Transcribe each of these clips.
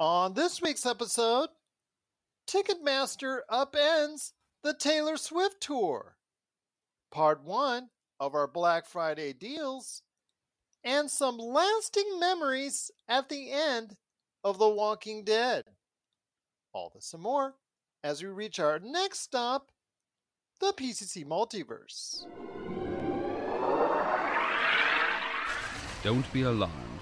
On this week's episode, Ticketmaster upends the Taylor Swift tour. Part one of our Black Friday deals, and some lasting memories at the end of The Walking Dead. All this and more as we reach our next stop, the PCC Multiverse. Don't be alarmed.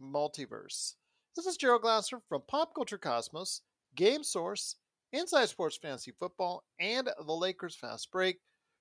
Multiverse. This is Gerald Glasser from Pop Culture Cosmos, Game Source, Inside Sports Fantasy Football, and the Lakers Fast Break.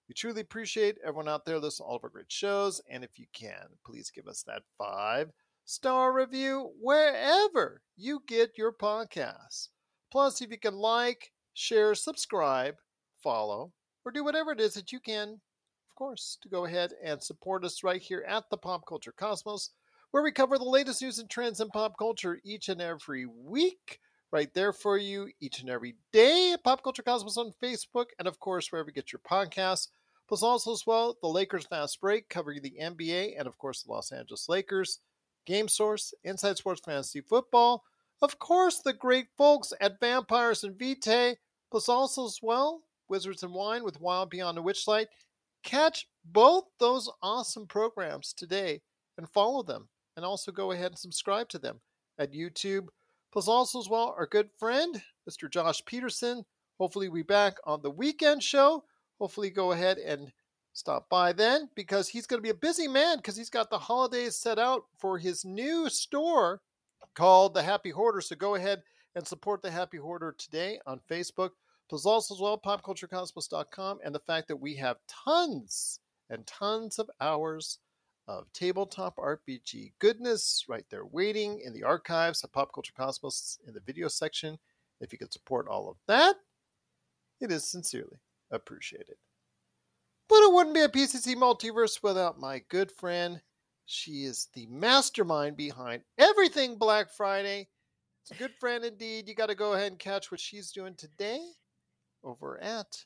We truly appreciate everyone out there listening to all of our great shows. And if you can, please give us that five star review wherever you get your podcasts. Plus, if you can like, share, subscribe, follow, or do whatever it is that you can, of course, to go ahead and support us right here at the Pop Culture Cosmos, where we cover the latest news and trends in pop culture each and every week. Right there for you each and every day. Pop Culture Cosmos on Facebook, and of course, wherever you get your podcasts. Plus, also as well, the Lakers Fast Break covering the NBA and, of course, the Los Angeles Lakers. Game Source, Inside Sports Fantasy Football. Of course, the great folks at Vampires and Vitae, plus also as well, Wizards and Wine with Wild Beyond the Witchlight. Catch both those awesome programs today and follow them. And also go ahead and subscribe to them at YouTube. Plus also as well, our good friend, Mr. Josh Peterson. Hopefully we back on the weekend show. Hopefully go ahead and stop by then because he's going to be a busy man because he's got the holidays set out for his new store called the Happy Hoarder. So go ahead and support the Happy Hoarder today on Facebook. Plus also as well, popculturecosmos.com and the fact that we have tons and tons of hours of tabletop RPG goodness right there waiting in the archives of Pop Culture Cosmos in the video section. If you could support all of that, it is sincerely appreciated. But it wouldn't be a PCC multiverse without my good friend. She is the mastermind behind everything Black Friday. It's a good friend indeed. You got to go ahead and catch what she's doing today over at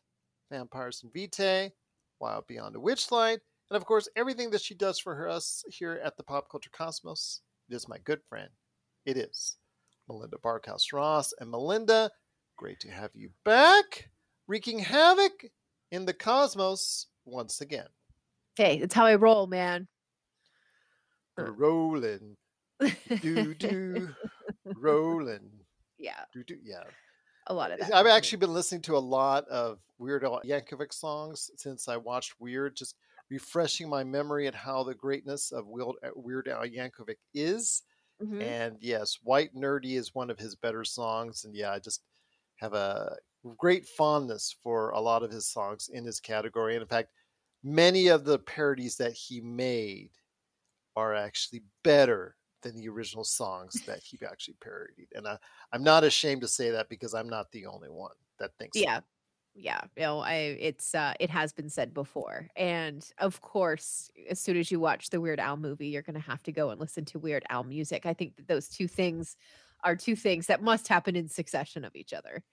Vampires and Vitae, Wild Beyond the Witchlight, and of course, everything that she does for us here at the Pop Culture Cosmos. It is my good friend. It is Melinda Barkhouse Ross. And Melinda, great to have you back, wreaking havoc in the cosmos once again. Hey, that's how I roll, man. We're uh. rolling, do do, rolling, Yeah, do do. Yeah, a lot of that. I've actually been listening to a lot of Weird Al Yankovic songs since I watched Weird, just refreshing my memory at how the greatness of Weird Weird Al Yankovic is. Mhm. And yes, White Nerdy is one of his better songs. And yeah, I just have a great fondness for a lot of his songs in his category. And in fact, many of the parodies that he made are actually better than the original songs that he actually parodied. And I, I'm not ashamed to say that because I'm not the only one that thinks that. Yeah know i it's uh it has been said before and of course as soon as you watch the weird al movie you're gonna have to go and listen to weird al music i think that those two things are two things that must happen in succession of each other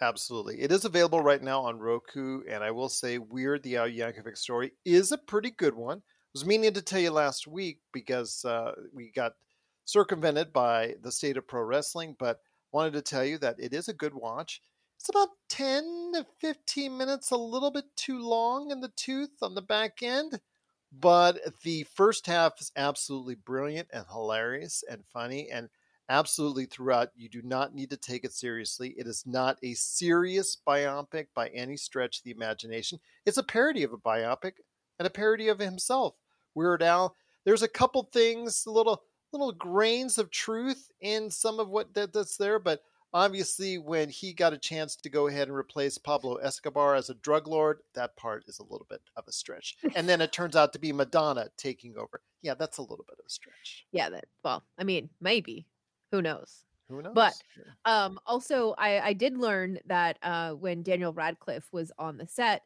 Absolutely. It is available right now on Roku, and I will say Weird the Al Yankovic story is a pretty good one. I was meaning to tell you last week because uh, we got circumvented by the state of pro wrestling, but wanted to tell you that it is a good watch. It's about 10 to 15 minutes, a little bit too long in the tooth on the back end, but the first half is absolutely brilliant and hilarious and funny and absolutely throughout. You do not need to take it seriously. It is not a serious biopic by any stretch of the imagination. It's a parody of a biopic and a parody of himself. Weird Al. There's a couple things, little little grains of truth in some of what that, that's there, but obviously when he got a chance to go ahead and replace Pablo Escobar as a drug lord, that part is a little bit of a stretch. And then it turns out to be Madonna taking over. Yeah, that's a little bit of a stretch. yeah that well i mean maybe who knows Who knows? But um, also, I, I did learn that uh, when Daniel Radcliffe was on the set,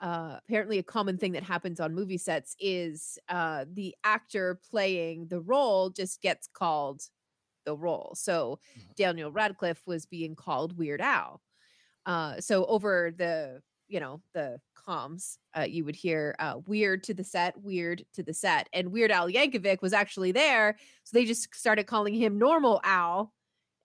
uh, apparently a common thing that happens on movie sets is uh, the actor playing the role just gets called the role. So Mhm. Daniel Radcliffe was being called Weird Al. Uh, so over the you know the comms, uh, you would hear uh, "weird to the set, weird to the set," and Weird Al Yankovic was actually there, so they just started calling him Normal Al,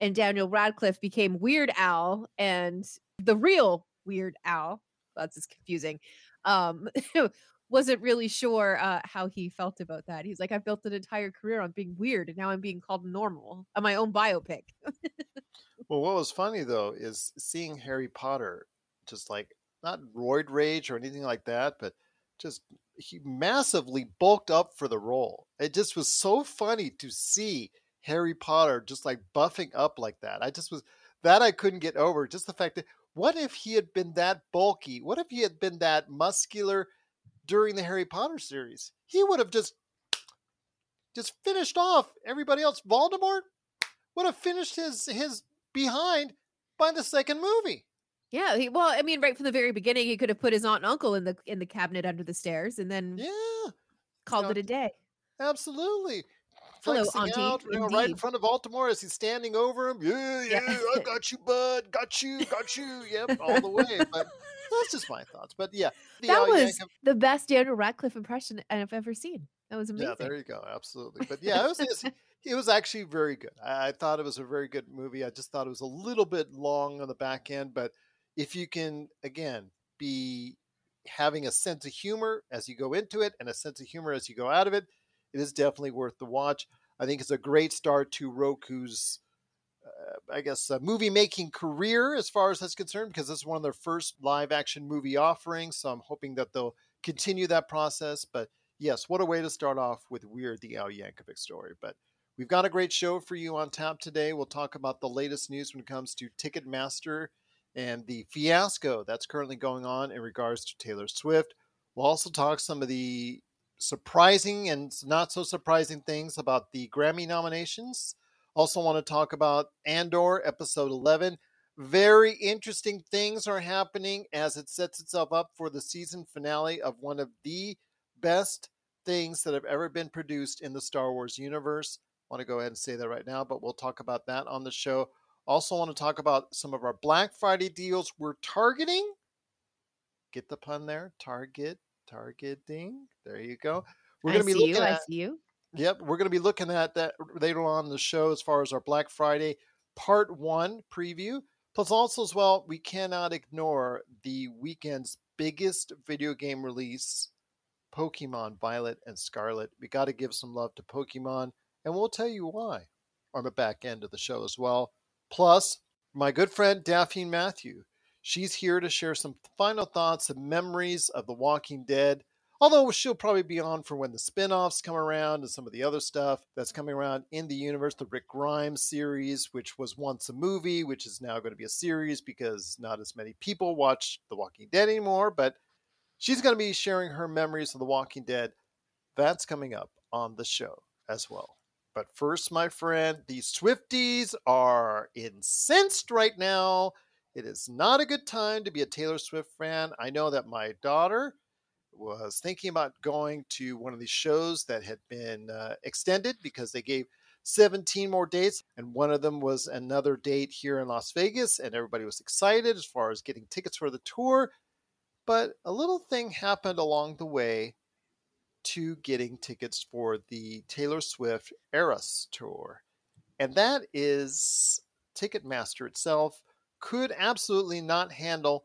and Daniel Radcliffe became Weird Al, and the real Weird Al. That's just confusing. Um, wasn't really sure uh, how he felt about that. He's like, I've built an entire career on being weird, and now I'm being called normal on my own biopic. Well, what was funny though is seeing Harry Potter just like not roid rage or anything like that, but just he massively bulked up for the role. It just was so funny to see Harry Potter just like buffing up like that. I just was that I couldn't get over. Just the fact that what if he had been that bulky? What if he had been that muscular during the Harry Potter series? He would have just just finished off everybody else. Voldemort would have finished his his behind by the second movie. Yeah, he, well, I mean, right from the very beginning, he could have put his aunt and uncle in the in the cabinet under the stairs, and then Yeah, called know, it a day. absolutely. Hello, Auntie, out, you know, right in front of Voldemort as he's standing over him. Yeah, yeah, Yeah. I got you, bud. Got you, got you. Yep, all the way. But that's just my thoughts. But yeah, the That was Yankovic- the best Daniel Radcliffe impression I've ever seen. That was amazing. Yeah, there you go. Absolutely. But yeah, it was it's- it was actually very good. I, I thought it was a very good movie. I just thought it was a little bit long on the back end, but if you can again be having a sense of humor as you go into it and a sense of humor as you go out of it, it is definitely worth the watch. I think it's a great start to Roku's I guess, uh, movie making career as far as that's concerned, because this is one of their first live action movie offerings. So I'm hoping that they'll continue that process. But yes, what a way to start off with Weird, the Al Yankovic story. But we've got a great show for you on tap today. We'll talk about the latest news when it comes to Ticketmaster and the fiasco that's currently going on in regards to Taylor Swift. We'll also talk some of the surprising and not so surprising things about the Grammy nominations. Also, want to talk about Andor episode 11. Very interesting things are happening as it sets itself up for the season finale of one of the best things that have ever been produced in the Star Wars universe. I want to go ahead and say that right now, but we'll talk about that on the show. Also, want to talk about some of our Black Friday deals we're targeting. Get the pun there? Target, targeting. There you go. We're going to be looking you. I see you. Yep, we're going to be looking at that later on the show as far as our Black Friday Part 1 preview. Plus, also, as well, we cannot ignore the weekend's biggest video game release Pokemon Violet and Scarlet. We got to give some love to Pokemon, and we'll tell you why on the back end of the show as well. Plus, my good friend Daphne Matthew. She's here to share some final thoughts and memories of The Walking Dead. Although she'll probably be on for when the spin offs come around and some of the other stuff that's coming around in the universe. The Rick Grimes series, which was once a movie, which is now going to be a series because not as many people watch The Walking Dead anymore. But she's going to be sharing her memories of The Walking Dead. That's coming up on the show as well. But first, my friend, the Swifties are incensed right now. It is not a good time to be a Taylor Swift fan. I know that my daughter was thinking about going to one of these shows that had been uh, extended because they gave 17 more dates, and one of them was another date here in Las Vegas, and everybody was excited as far as getting tickets for the tour. But a little thing happened along the way to getting tickets for the Taylor Swift Eras tour, and that is Ticketmaster itself could absolutely not handle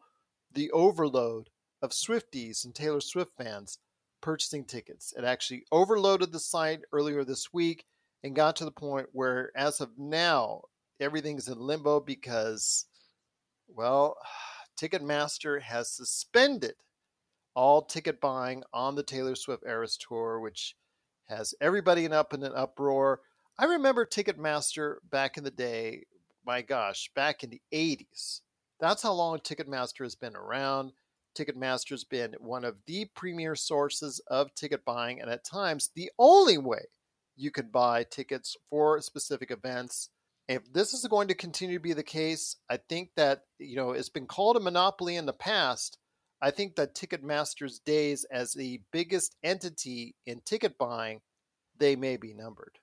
the overload of Swifties and Taylor Swift fans purchasing tickets. It actually overloaded the site earlier this week and got to the point where, as of now, everything's in limbo because, well, Ticketmaster has suspended all ticket buying on the Taylor Swift Eras Tour, which has everybody in up in an uproar. I remember Ticketmaster back in the day, my gosh, back in the 80s. That's how long Ticketmaster has been around. Ticketmaster has been one of the premier sources of ticket buying, and at times the only way you could buy tickets for specific events. If this is going to continue to be the case, I think that, you know, it's been called a monopoly in the past. I think that Ticketmaster's days as the biggest entity in ticket buying, they may be numbered.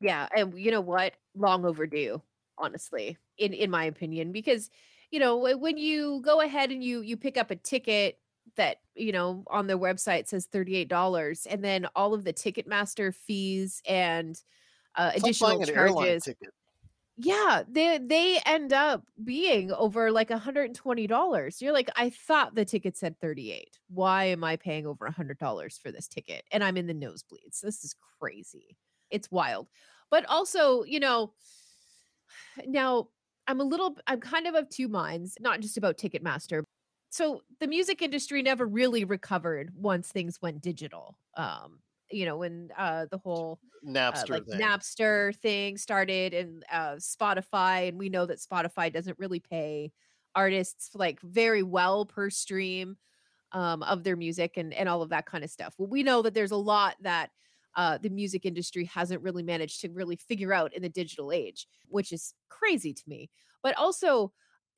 Yeah, and you know what? Long overdue, honestly, in in my opinion, because you know when you go ahead and you you pick up a ticket that you know on their website says thirty eight dollars, and then all of the Ticketmaster fees and uh, additional charges. Yeah, they they end up being over like $120. You're like, I thought the ticket said 38. Why am I paying over $100 for this ticket? And I'm in the nosebleeds. This is crazy. It's wild. But also, you know, now I'm a little I'm kind of of two minds, not just about Ticketmaster. So the music industry never really recovered once things went digital. Um, you know, when uh the whole uh, Napster like thing. Napster thing started and uh, Spotify, and we know that Spotify doesn't really pay artists like very well per stream um, of their music and and all of that kind of stuff. Well, we know that there's a lot that uh, the music industry hasn't really managed to really figure out in the digital age, which is crazy to me. But also,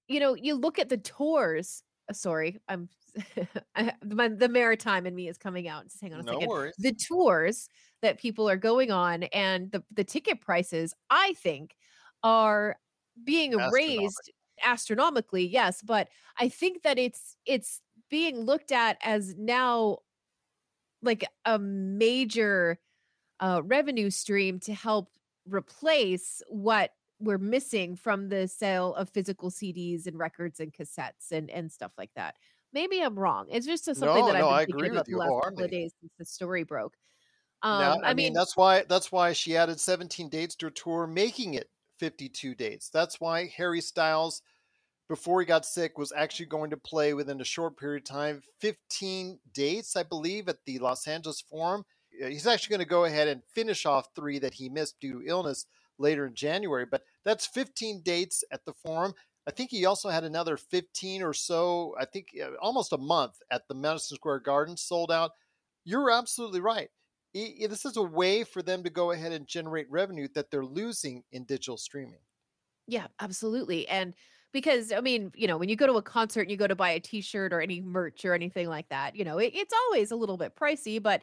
you know, you look at the tours. uh, sorry, I'm my, the maritime in me is coming out. Just hang on a no second worries. the tours that people are going on and the the ticket prices i think are being raised astronomically yes but i think that it's it's being looked at as now like a major uh, revenue stream to help replace what we're missing from the sale of physical CDs and records and cassettes and and stuff like that. Maybe I'm wrong. It's just something No, that I've no, been I thinking about the last couple of days since the story broke. now, Um, I, I mean, mean, that's why that's why she added 17 dates to her tour, making it 52 dates. That's why Harry Styles, before he got sick, was actually going to play within a short period of time 15 dates, I believe, at the Los Angeles Forum. Uh, He's actually going to go ahead and finish off three that he missed due to illness later in January, but that's 15 dates at the Forum. I think he also had another 15 or so, I think uh, almost a month at the Madison Square Garden sold out. You're absolutely right. This is a way for them to go ahead and generate revenue that they're losing in digital streaming. yeah, absolutely. And because I mean, you know, when you go to a concert and you go to buy a t-shirt or any merch or anything like that, you know, it, it's always a little bit pricey, but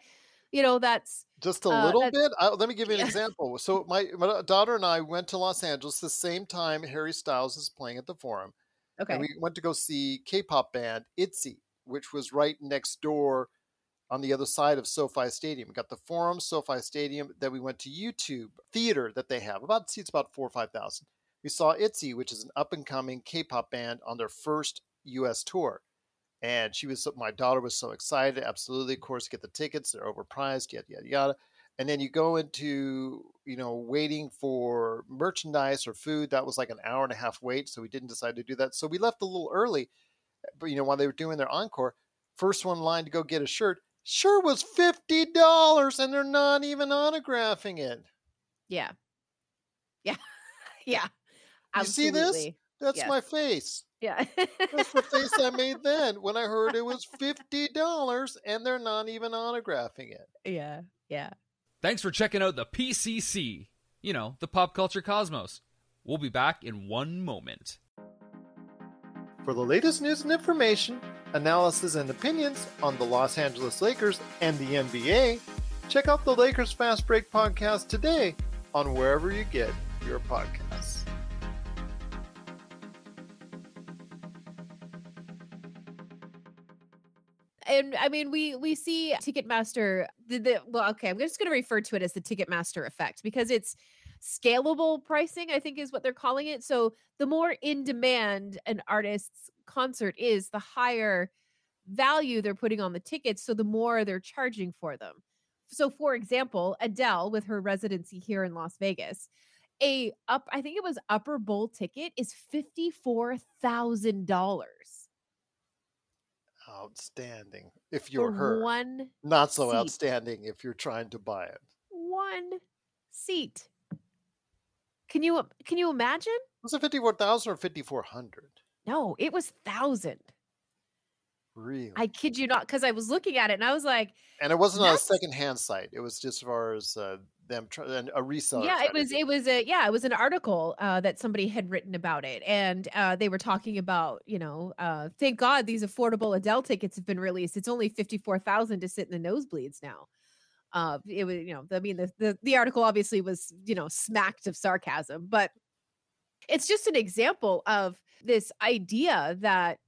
you know, that's Just a uh little bit. I, let me give you an yeah. example. So my, my daughter and I went to Los Angeles the same time Harry Styles is playing at the Forum, and Okay. we went to go see K-pop band ITZY, which was right next door on the other side of SoFi Stadium. We got the Forum, SoFi Stadium. Then we went to YouTube Theater that they have. About seats about four or five thousand. We saw ITZY, which is an up and coming K-pop band on their first U.S. tour. And she was, so- my daughter was so excited. Absolutely, of course, get the tickets. They're overpriced. Yada yada yada. And then you go into, you know, waiting for merchandise or food. That was like an hour and a half wait. So we didn't decide to do that. So we left a little early. Eh, but you know, while they were doing their encore, first one in line to go get a shirt. Shirt was fifty dollars, and they're not even autographing it. Yeah. Yeah. yeah. You see this? That's Yes. my face. Yeah. That's the face I made then when I heard it was fifty dollars, and they're not even autographing it. yeah. Yeah. Thanks for checking out the PCC. You know, the pop culture cosmos. We'll be back in one moment. For the latest news and information, analysis and opinions on the Los Angeles Lakers and the NBA, check out the Lakers Fast Break podcast today on wherever you get your podcasts. And I mean, we we see Ticketmaster. The, the well, okay, I'm just going to refer to it as the Ticketmaster effect because it's scalable pricing. I think is what they're calling it. So the more in demand an artist's concert is, the higher value they're putting on the tickets. So the more they're charging for them. So, for example, Adele with her residency here in Las Vegas, a up I think it was Upper Bowl ticket is fifty four thousand dollars Outstanding if you're for her. one Not so seat. outstanding if you're trying to buy it. one seat. Can you can you imagine? Was it fifty four thousand or fifty four hundred? No, it was thousand. Really? I kid you not, because I was looking at it and I was like, and it wasn't on a secondhand site. It was just as far as uh, them try- and a reseller. yeah, it was it was a yeah, it was an article uh, that somebody had written about it, and uh, they were talking about you know, uh, thank God these affordable Adele tickets have been released. It's only fifty four thousand to sit in the nosebleeds now. Uh, it was you know, I mean the, the the article obviously was you know smacked of sarcasm, but it's just an example of this idea that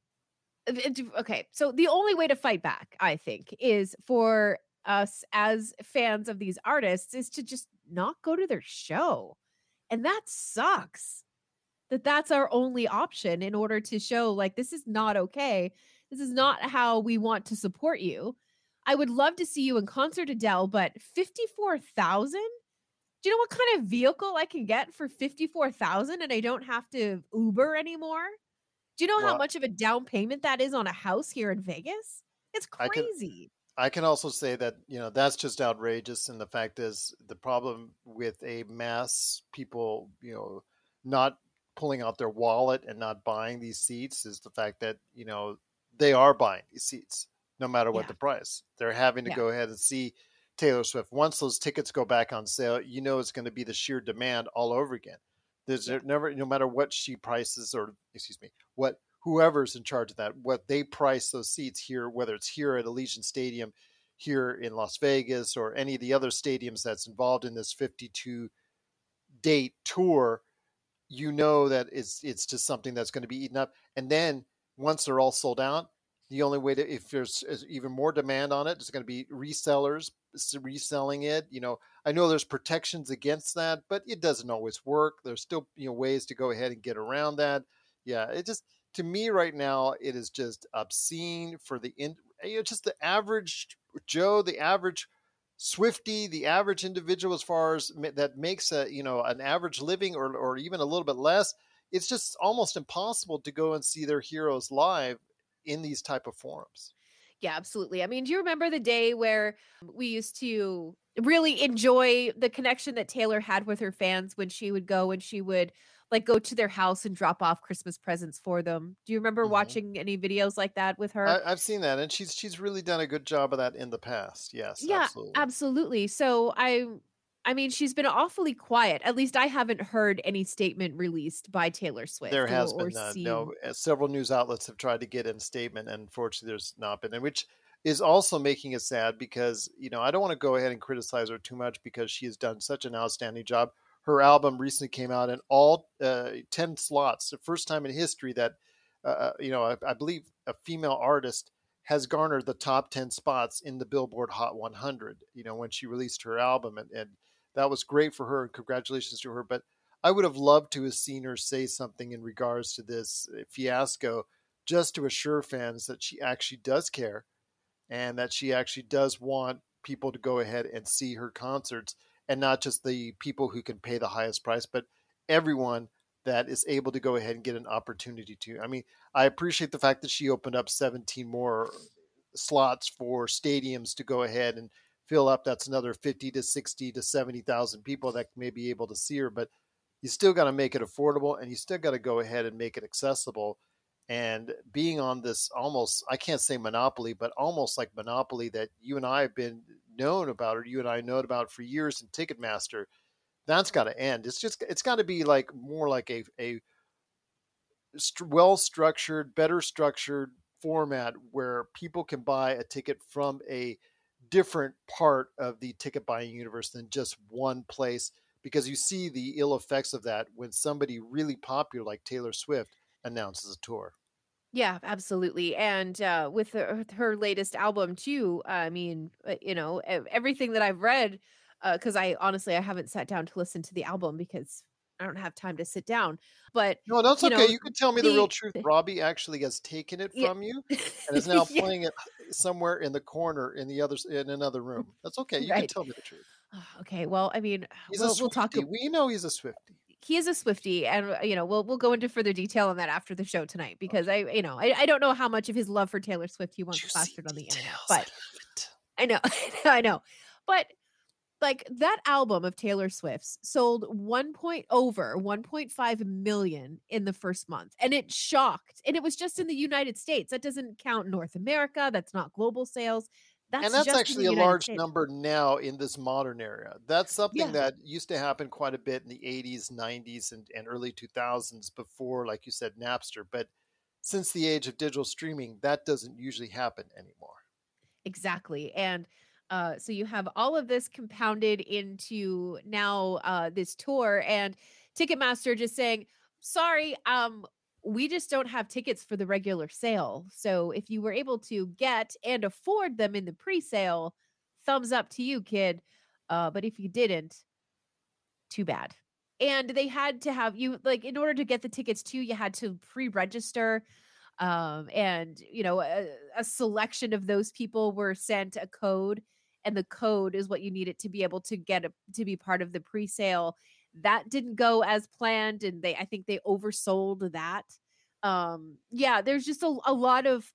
okay so the only way to fight back i think is for us as fans of these artists is to just not go to their show and that sucks that that's our only option in order to show like this is not okay this is not how we want to support you. I would love to see you in concert adele but 54000 do you know what kind of vehicle i can get for 54000 and i don't have to uber anymore do you know how much of a down payment that is on a house here in Vegas? It's I can- crazy. I can also say that you know that's just outrageous, and the fact is the problem with a mass people, you know, not pulling out their wallet and not buying these seats is the fact that you know they are buying these seats no matter what Yeah. the price. They're having to Yeah. go ahead and see Taylor Swift. Once those tickets go back on sale, you know it's going to be the sheer demand all over again. There's Yeah. never, no matter what she prices or excuse me, what whoever's in charge of that, what they price those seats here, whether it's here at Allegiant Stadium, here in Las Vegas, or any of the other stadiums that's involved in this 52 date tour, you know that it's it's just something that's going to be eaten up. And then once they're all sold out, the only way to if there's even more demand on it, it's going to be resellers reselling it. You know, I know there's protections against that, but it doesn't always work. There's still you know ways to go ahead and get around that. Yeah, it just to me right now it is just obscene for the in you know, just the average Joe, the average Swifty, the average individual as far as that makes a you know an average living or or even a little bit less. It's just almost impossible to go and see their heroes live in these type of forums. Yeah, absolutely. I mean, do you remember the day where we used to really enjoy the connection that Taylor had with her fans when she would go and she would like go to their house and drop off Christmas presents for them? Do you remember Mhm. watching any videos like that with her? I, I've seen that, and she's she's really done a good job of that in the past. Yes, yeah, absolutely. absolutely. So I I mean, she's been awfully quiet. At least I haven't heard any statement released by Taylor Swift. There has or been none. seen- No, uh, several news outlets have tried to get in a statement, and unfortunately, there's not been. And which is also making it sad because you know I don't want to go ahead and criticize her too much because she has done such an outstanding job. Her album recently came out in all uh, ten slots, the first time in history that uh, uh, you know I, I believe a female artist has garnered the top 10 spots in the Billboard Hot 100, you know, when she released her album. And, and that was great for her. And congratulations to her. But I would have loved to have seen her say something in regards to this uh, fiasco just to assure fans that she actually does care and that she actually does want people to go ahead and see her concerts and not just the people who can pay the highest price, but everyone that is able to go ahead and get an opportunity to. I mean, I appreciate the fact that she opened up 17 more slots for stadiums to go ahead and fill up. That's another 50 to 60 to 70,000 people that may be able to see her, but you still got to make it affordable and you still got to go ahead and make it accessible. And being on this almost, I can't say monopoly, but almost like monopoly that you and I have been known about, or you and I known about for years in Ticketmaster, that's got to end. It's just, it's got to be like more like a, a well structured, better structured format where people can buy a ticket from a different part of the ticket buying universe than just one place because you see the ill effects of that when somebody really popular like Taylor Swift announces a tour. Yeah, absolutely. And uh, with her, her latest album too, I mean, uh, you know, everything that I've read, because I honestly I haven't sat down to listen to the album because I don't have time to sit down. But No, that's You okay. know, you can tell me the, the- real truth. Robbie actually has taken it Yeah. from you and is now Yeah. playing it somewhere in the corner in the other in another room. That's okay. You can tell me the truth. Okay, well, I mean, we'll, we'll talk. We know he's a Swifty. he is a Swifty, and uh, you know we'll we'll go into further detail on that after the show tonight because I you know I, I don't know how much of his love for Taylor Swift he wants plastered on the internet, but I. I know I know, but like that album of Taylor Swift's sold 1 point over 1.5 million in the first month and it shocked and it was just in the United States that doesn't count North America that's not global sales that's and that's actually a United large States. number now in this modern era. That's something Yeah. that used to happen quite a bit in the 80s, 90s, and, and early 2000s before, like you said, Napster. But since the age of digital streaming, that doesn't usually happen anymore. exactly and uh so you have all of this compounded into now uh this tour and ticketmaster just saying sorry um we just don't have tickets for the regular sale. So if you were able to get and afford them in the pre-sale thumbs up to you kid uh but if you didn't too bad. And they had to have you like in order to get the tickets too you had to pre-register um and you know a, a selection of those people were sent a code and the code is what you needed to be able to get a, to be part of the pre-sale that didn't go as planned and they i think they oversold that. Um yeah there's just a, a lot of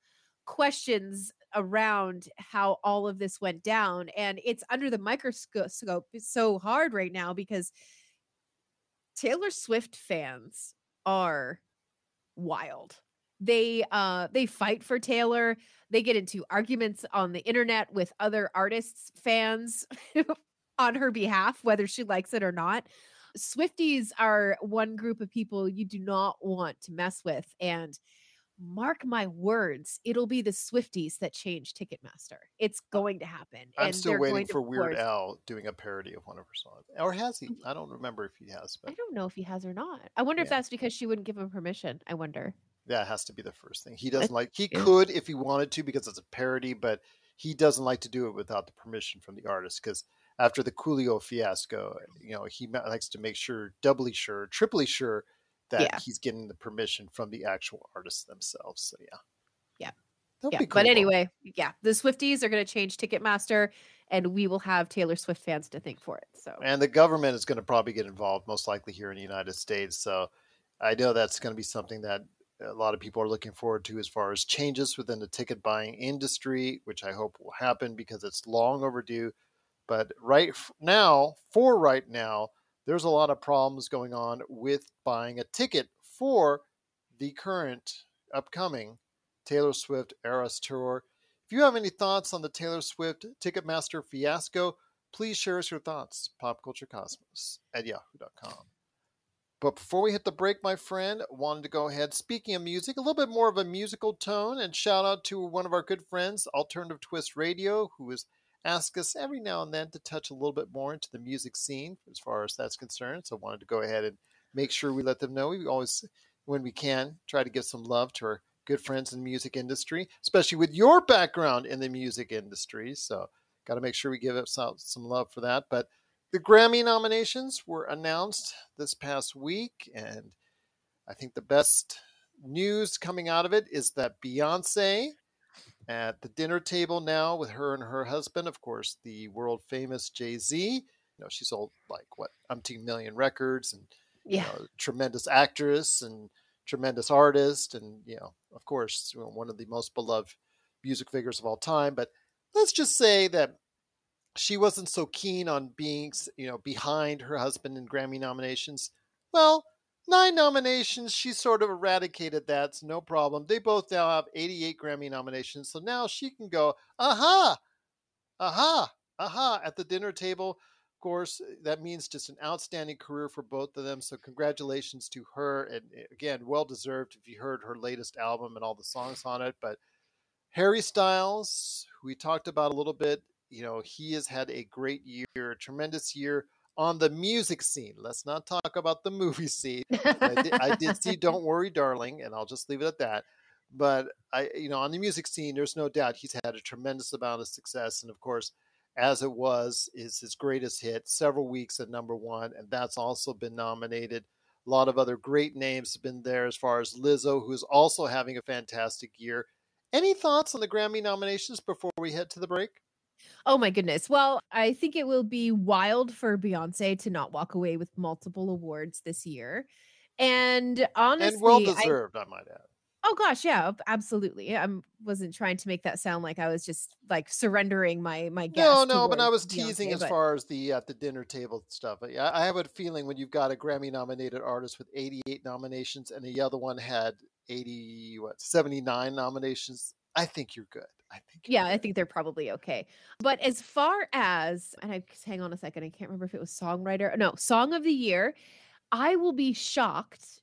questions around how all of this went down and it's under the microscope it's so hard right now because taylor swift fans are wild they uh they fight for taylor. They get into arguments on the internet with other artists fans on her behalf whether she likes it or not. Swifties are one group of people you do not want to mess with and mark my words it'll be the swifties that change ticketmaster. It's going to happen I'm and still waiting going for Weird Al doing a parody of one of her songs. Or has he? I don't remember if he has, But... i don't know if he has or not. I wonder if that's because she wouldn't give him permission i wonder that has to be the first thing. He doesn't like, he yeah. could if he wanted to because it's a parody, but he doesn't like to do it without the permission from the artist because after the Coolio fiasco, you know, he likes to make sure, doubly sure, triply sure that Yeah. he's getting the permission from the actual artists themselves. So yeah. Yeah. That'd yeah cool, but anyway yeah the swifties are going to change ticketmaster and we will have taylor swift fans to thank for it so and the government is going to probably get involved most likely here in the united states so i know that's going to be something that a lot of people are looking forward to as far as changes within the ticket buying industry which i hope will happen because it's long overdue but right now for right now there's a lot of problems going on with buying a ticket for the current upcoming taylor swift eras tour if you have any thoughts on the taylor swift ticketmaster fiasco please share us your thoughts. Popculturecosmos at yahoo.com. But before we hit the break, my friend, wanted to go ahead. Speaking of music, a little bit more of a musical tone, and shout out to one of our good friends, Alternative Twist Radio, who has asked us every now and then to touch a little bit more into the music scene as far as that's concerned. So wanted to go ahead and make sure we let them know. We always, when we can, try to give some love to our good friends in the music industry, especially with your background in the music industry. So got to make sure we give it some, some love for that. But the Grammy nominations were announced this past week, and I think the best news coming out of it is that Beyonce at the dinner table now with her and her husband, of course, the world famous Jay Z. You know, she sold like what umpteen million records and you yeah know, tremendous actress and tremendous artist, and you know, of course, you know, one of the most beloved music figures of all time. But let's just say that she wasn't so keen on being, you know, behind her husband in Grammy nominations. Well, nine nominations, she sort of eradicated that. So no problem. They both now have 88 Grammy nominations. So now she can go, aha, aha, aha, at the dinner table. Of course, that means just an outstanding career for both of them. So congratulations to her. And eh, again, well deserved if you heard her latest album and all the songs on it. But Harry Styles, we talked about a little bit, you know, he has had a great year, a tremendous year on the music scene. Let's not talk about the movie scene. I did, I did see Don't Worry, Darling, and I'll just leave it at that. But I, you know, on the music scene, there's no doubt he's had a tremendous amount of success. And of course, as it was, is his greatest hit, several weeks at number one, and that's also been nominated. A lot of other great names have been there as far as Lizzo, who's also having a fantastic year. Any thoughts on the Grammy nominations before we head to the break? Oh my goodness. Well, I think it will be wild for Beyonce to not walk away with multiple awards this year. And honestly, and well I- deserved, I, might add. Oh gosh, yeah, absolutely. I wasn't trying to make that sound like I was just like surrendering my my. No, no, but I was teasing Beyonce, as but... far as the at the dinner table stuff. I, I have a feeling when you've got a Grammy nominated artist with 88 nominations and the other one had 80 what 79 nominations, I think you're good. I think Yeah, good. I think they're probably okay. But as far as and I hang on a second, I can't remember if it was songwriter. No, song of the year. I will be shocked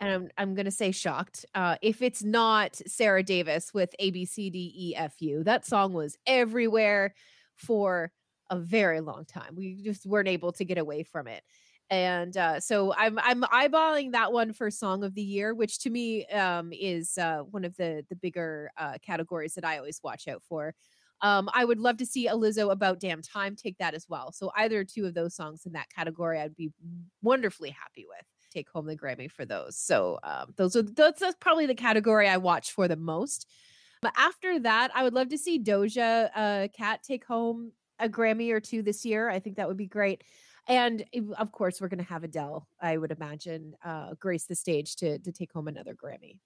and I'm I'm gonna say shocked. Uh, if it's not Sarah Davis with A B C D E F U, that song was everywhere for a very long time. We just weren't able to get away from it, and uh, so I'm I'm eyeballing that one for Song of the Year, which to me um, is uh, one of the the bigger uh, categories that I always watch out for. Um, I would love to see a Lizzo about damn time take that as well. So either two of those songs in that category, I'd be wonderfully happy with take home the Grammy for those. So um, those are that's, that's probably the category I watch for the most. But after that, I would love to see Doja uh, Cat take home a Grammy or two this year. I think that would be great. And of course, we're going to have Adele, I would imagine, uh, grace the stage to to take home another Grammy.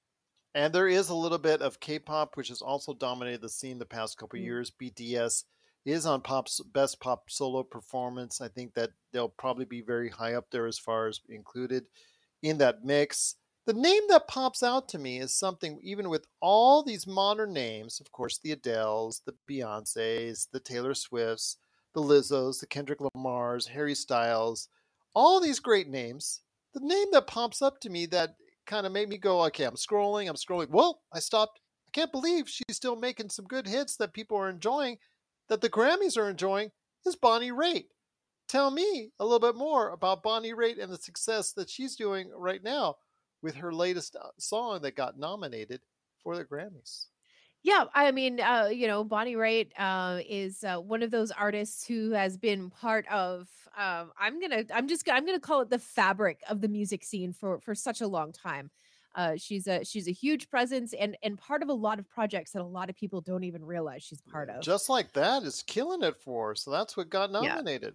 And there is a little bit of K-pop, which has also dominated the scene the past couple mm-hmm. years. BTS is on pop's best pop solo performance. I think that they'll probably be very high up there as far as included in that mix. The name that pops out to me is something, even with all these modern names, of course, the Adeles, the Beyonces, the Taylor Swifts, the Lizzos, the Kendrick Lamars, Harry Styles, all these great names. The name that pops up to me that kind of made me go, okay, I'm scrolling, I'm scrolling. Well, I stopped. I can't believe she's still making some good hits that people are enjoying that the Grammys are enjoying is Bonnie Raitt. Tell me a little bit more about Bonnie Raitt and the success that she's doing right now with her latest uh, song that got nominated for the Grammys. Yeah, I mean, uh, you know, Bonnie Raitt uh, is uh, one of those artists who has been part of. Um, I'm gonna, I'm just, I'm gonna call it the fabric of the music scene for for such a long time. Uh, she's a she's a huge presence and and part of a lot of projects that a lot of people don't even realize she's part of. Just like that is killing it for her. So that's what got nominated.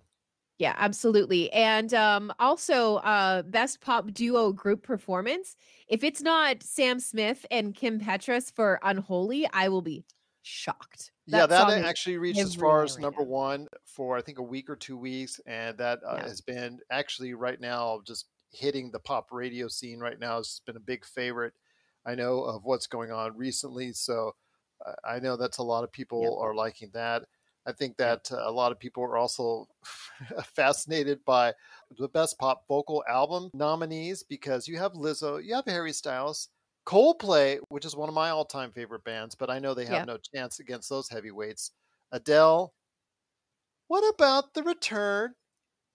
Yeah. yeah absolutely. And um, also, uh, best pop duo group performance. If it's not Sam Smith and Kim Petras for "Unholy," I will be shocked. That yeah, that actually reached as far as number one for I think a week or two weeks, and that uh, yeah. has been actually right now just hitting the pop radio scene right now. It's been a big favorite. I know of what's going on recently, so uh, I know that's a lot of people yep. are liking that. I think that uh, a lot of people are also fascinated by the best pop vocal album nominees because you have Lizzo, you have Harry Styles, Coldplay, which is one of my all-time favorite bands, but I know they have yep. no chance against those heavyweights. Adele. What about the return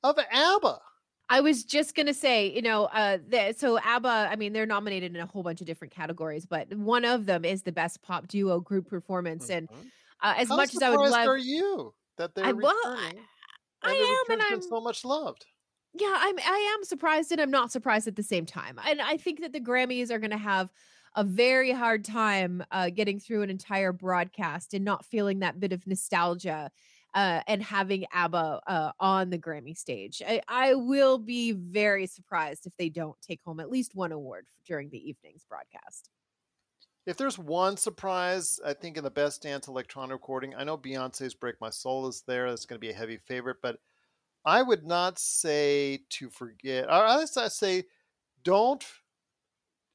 of ABBA? I was just gonna say, you know, uh, the, so ABBA. I mean, they're nominated in a whole bunch of different categories, but one of them is the best pop duo group performance. Mm-hmm. And uh, as How much as I would love, are you that they're I, well, I, I am, and I'm so much loved. Yeah, I'm. I am surprised, and I'm not surprised at the same time. And I think that the Grammys are going to have a very hard time uh, getting through an entire broadcast and not feeling that bit of nostalgia uh, and having ABBA uh, on the Grammy stage. I, I, will be very surprised if they don't take home at least one award during the evening's broadcast. If there's one surprise, I think in the best dance electronic recording, I know Beyonce's "Break My Soul" is there. That's going to be a heavy favorite, but I would not say to forget. I say don't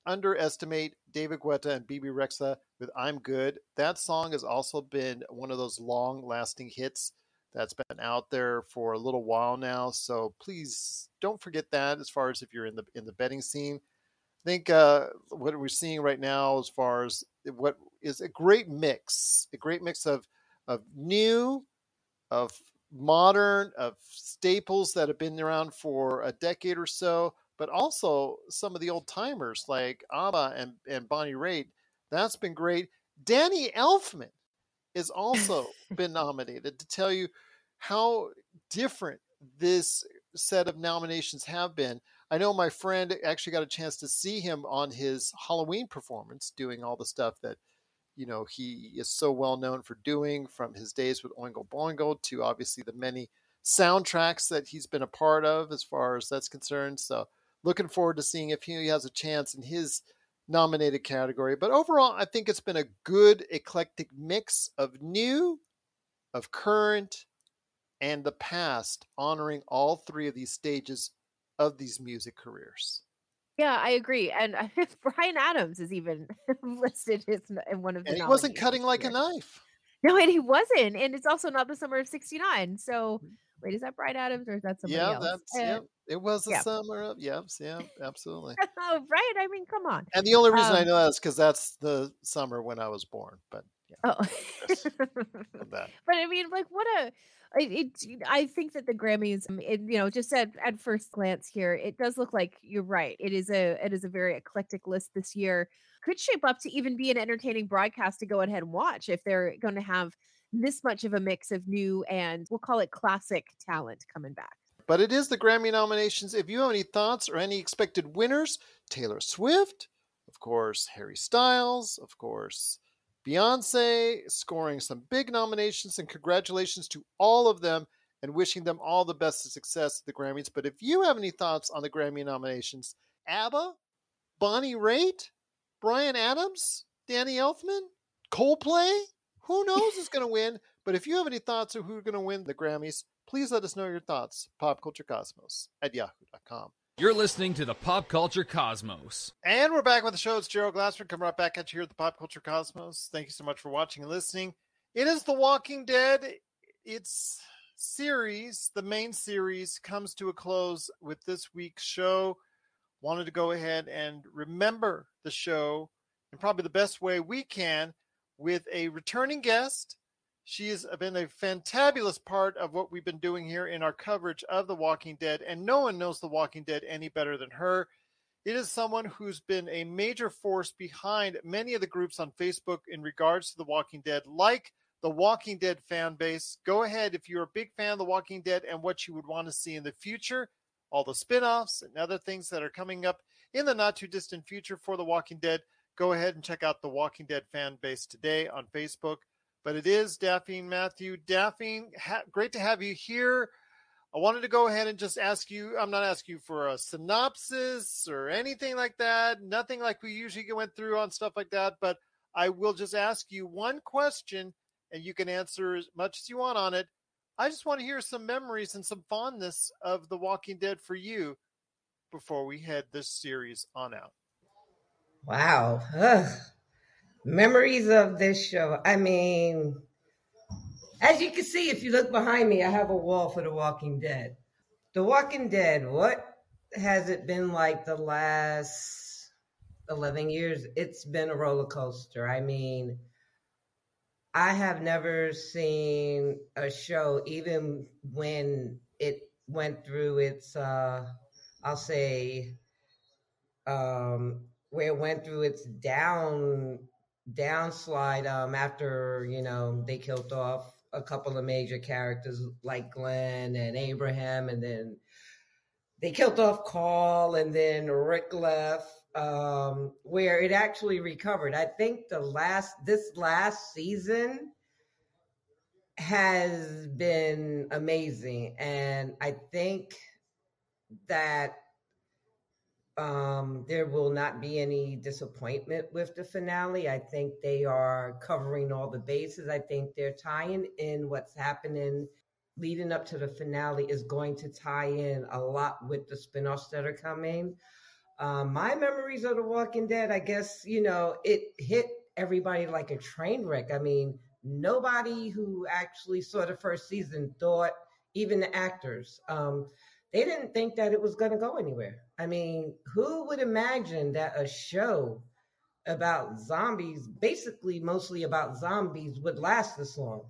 underestimate David Guetta and Bebe Rexha with I'm Good. That song has also been one of those long lasting hits that's been out there for a little while now. So please don't forget that as far as if you're in the in the betting scene. I think uh, what we're seeing right now as far as what is a great mix, a great mix of of new, of modern, of staples that have been around for a decade or so, but also some of the old timers like ABBA and, and Bonnie Raitt. That's been great. Danny Elfman has also been nominated to tell you how different this set of nominations have been. I know my friend actually got a chance to see him on his Halloween performance doing all the stuff that you know he is so well known for doing from his days with Oingo Boingo to obviously the many soundtracks that he's been a part of as far as that's concerned. So looking forward to seeing if he has a chance in his nominated category. But overall, I think it's been a good eclectic mix of new, of current, and the past, honoring all three of these stages of these music careers. Yeah, I agree. And Bryan Adams is even listed as in one of the. And he wasn't cutting like a knife. No, and he wasn't. And it's also not the summer of '69. So, mm. wait, is that Bryan Adams or is that somebody yeah, else? That's, uh, yeah, it was the yeah. summer of. Yep, yeah, absolutely. oh, right. I mean, come on. And the only reason um, I know that is because that's the summer when I was born. But yeah, oh, but I mean, like, what a it, it, I think that the Grammys, um, it, you know, just at, at first glance here, it does look like you're right. It is a it is a very eclectic list this year. Could shape up to even be an entertaining broadcast to go ahead and watch if they're going to have this much of a mix of new and we'll call it classic talent coming back. But it is the Grammy nominations. If you have any thoughts or any expected winners, Taylor Swift, of course, Harry Styles, of course, Beyonce scoring some big nominations, and congratulations to all of them and wishing them all the best of success at the Grammys. But if you have any thoughts on the Grammy nominations, ABBA, Bonnie Raitt, Bryan Adams, Danny Elfman, Coldplay, who knows who's going to win? But if you have any thoughts of who's going to win the Grammys, please let us know your thoughts. PopCultureCosmos at yahoo.com. You're listening to the Pop Culture Cosmos. And we're back with the show. It's Gerald Glassford coming right back at you here at the Pop Culture Cosmos. Thank you so much for watching and listening. It is The Walking Dead. Its series, the main series, comes to a close with this week's show. Wanted to go ahead and remember the show in probably the best way we can with a returning guest she has been a fantabulous part of what we've been doing here in our coverage of The Walking Dead, and no one knows The Walking Dead any better than her. It is someone who's been a major force behind many of the groups on Facebook in regards to The Walking Dead, like the Walking Dead fan base. Go ahead if you're a big fan of The Walking Dead and what you would want to see in the future, all the spin offs and other things that are coming up in the not too distant future for The Walking Dead. Go ahead and check out the Walking Dead fan base today on Facebook but it is Daphne Matthew. Daphne, ha- great to have you here. I wanted to go ahead and just ask you. I'm not asking you for a synopsis or anything like that. Nothing like we usually went through on stuff like that. But I will just ask you one question, and you can answer as much as you want on it. I just want to hear some memories and some fondness of The Walking Dead for you before we head this series on out. Wow. Ugh memories of this show. I mean, as you can see, if you look behind me, I have a wall for The Walking Dead. The Walking Dead, what has it been like the last 11 years? It's been a roller coaster. I mean, I have never seen a show, even when it went through its, uh, I'll say, um, where it went through its down downslide um, after you know they killed off a couple of major characters like Glenn and Abraham, and then they killed off Carl, and then Rick left. Um, where it actually recovered. I think the last this last season has been amazing, and I think that um, there will not be any disappointment with the finale. I think they are covering all the bases. I think they're tying in what's happening leading up to the finale is going to tie in a lot with the spinoffs that are coming. Um, my memories of The Walking Dead, I guess, you know, it hit everybody like a train wreck. I mean, nobody who actually saw the first season thought, even the actors, um, they didn't think that it was going to go anywhere. I mean, who would imagine that a show about zombies, basically mostly about zombies, would last this long?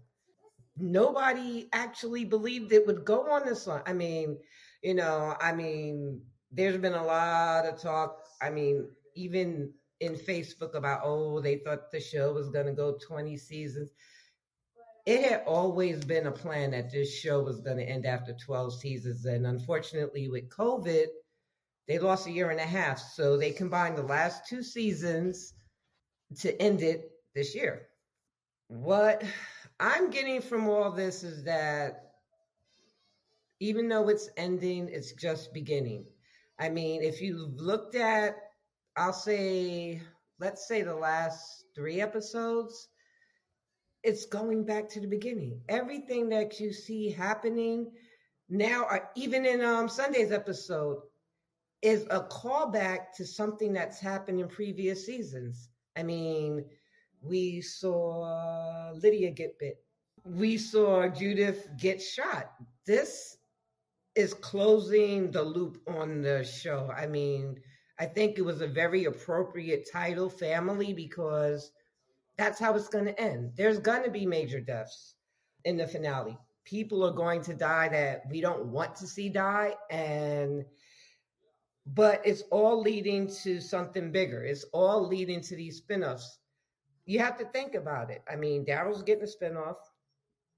Nobody actually believed it would go on this long. I mean, you know, I mean, there's been a lot of talk. I mean, even in Facebook about, oh, they thought the show was going to go 20 seasons it had always been a plan that this show was going to end after 12 seasons. And unfortunately, with COVID, they lost a year and a half. So they combined the last two seasons to end it this year. What I'm getting from all this is that even though it's ending, it's just beginning. I mean, if you looked at I'll say, let's say the last three episodes, it's going back to the beginning. Everything that you see happening now, uh, even in um, Sunday's episode, is a callback to something that's happened in previous seasons. I mean, we saw Lydia get bit. We saw Judith get shot. This is closing the loop on the show. I mean, I think it was a very appropriate title, Family, because that's how it's going to end. There's going to be major deaths in the finale. People are going to die that we don't want to see die. And but it's all leading to something bigger. It's all leading to these spinoffs. You have to think about it. I mean, Daryl's getting a spinoff.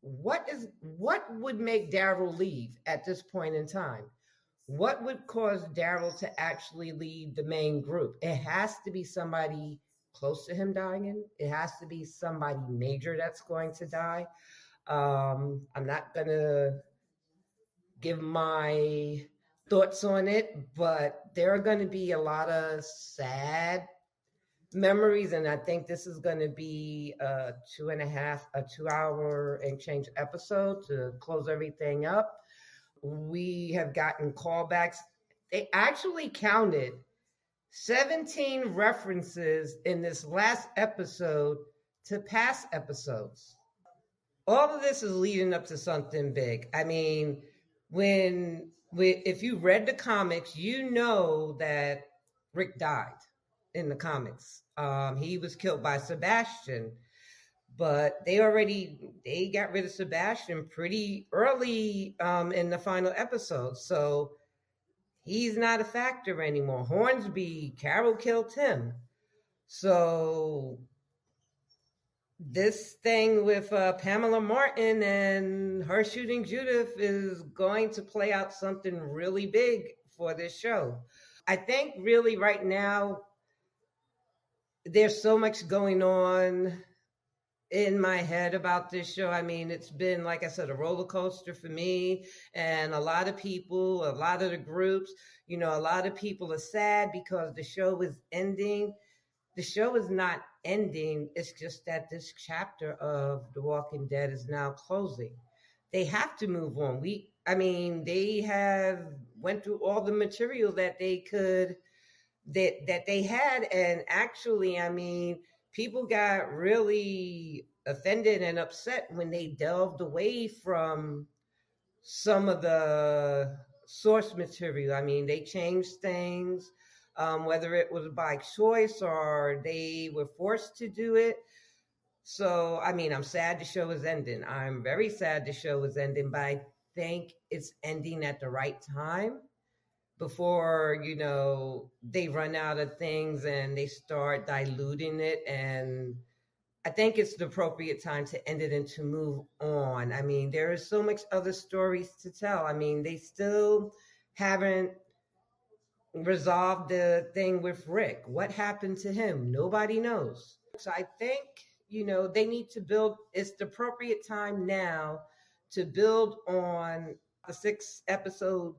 What is what would make Daryl leave at this point in time? What would cause Daryl to actually leave the main group? It has to be somebody close to him dying. It has to be somebody major that's going to die. Um, I'm not gonna give my thoughts on it, but there are going to be a lot of sad memories, and I think this is going to be a two and a half, a two hour and change episode to close everything up. We have gotten callbacks. They actually counted 17 references in this last episode to past episodes. All of this is leading up to something big. I mean, when if you read the comics, you know that Rick died in the comics. Um, he was killed by Sebastian, but they already they got rid of Sebastian pretty early um, in the final episode, so he's not a factor anymore. Hornsby, Carol killed him, so this thing with uh, Pamela Milton and her shooting Judith is going to play out something really big for this show. I think really right now there's so much going on in my head about this show. I mean, it's been, like I said, a roller coaster for me and a lot of people, a lot of the groups. You know, a lot of people are sad because the show is ending. The show is not ending. It's just that this chapter of The Walking Dead is now closing. They have to move on. We, I mean, they have went through all the material that they could that that they had, and actually, I mean, people got really offended and upset when they delved away from some of the source material. I mean, they changed things um, whether it was by choice or they were forced to do it. So, I mean, I'm sad the show is ending. I'm very sad the show is ending, but I think it's ending at the right time before, you know, they run out of things and they start diluting it. And I think it's the appropriate time to end it and to move on. I mean, there is so much other stories to tell. I mean, they still haven't resolved the thing with Rick. What happened to him? Nobody knows. So I think, you know, they need to build, it's the appropriate time now to build on the six episode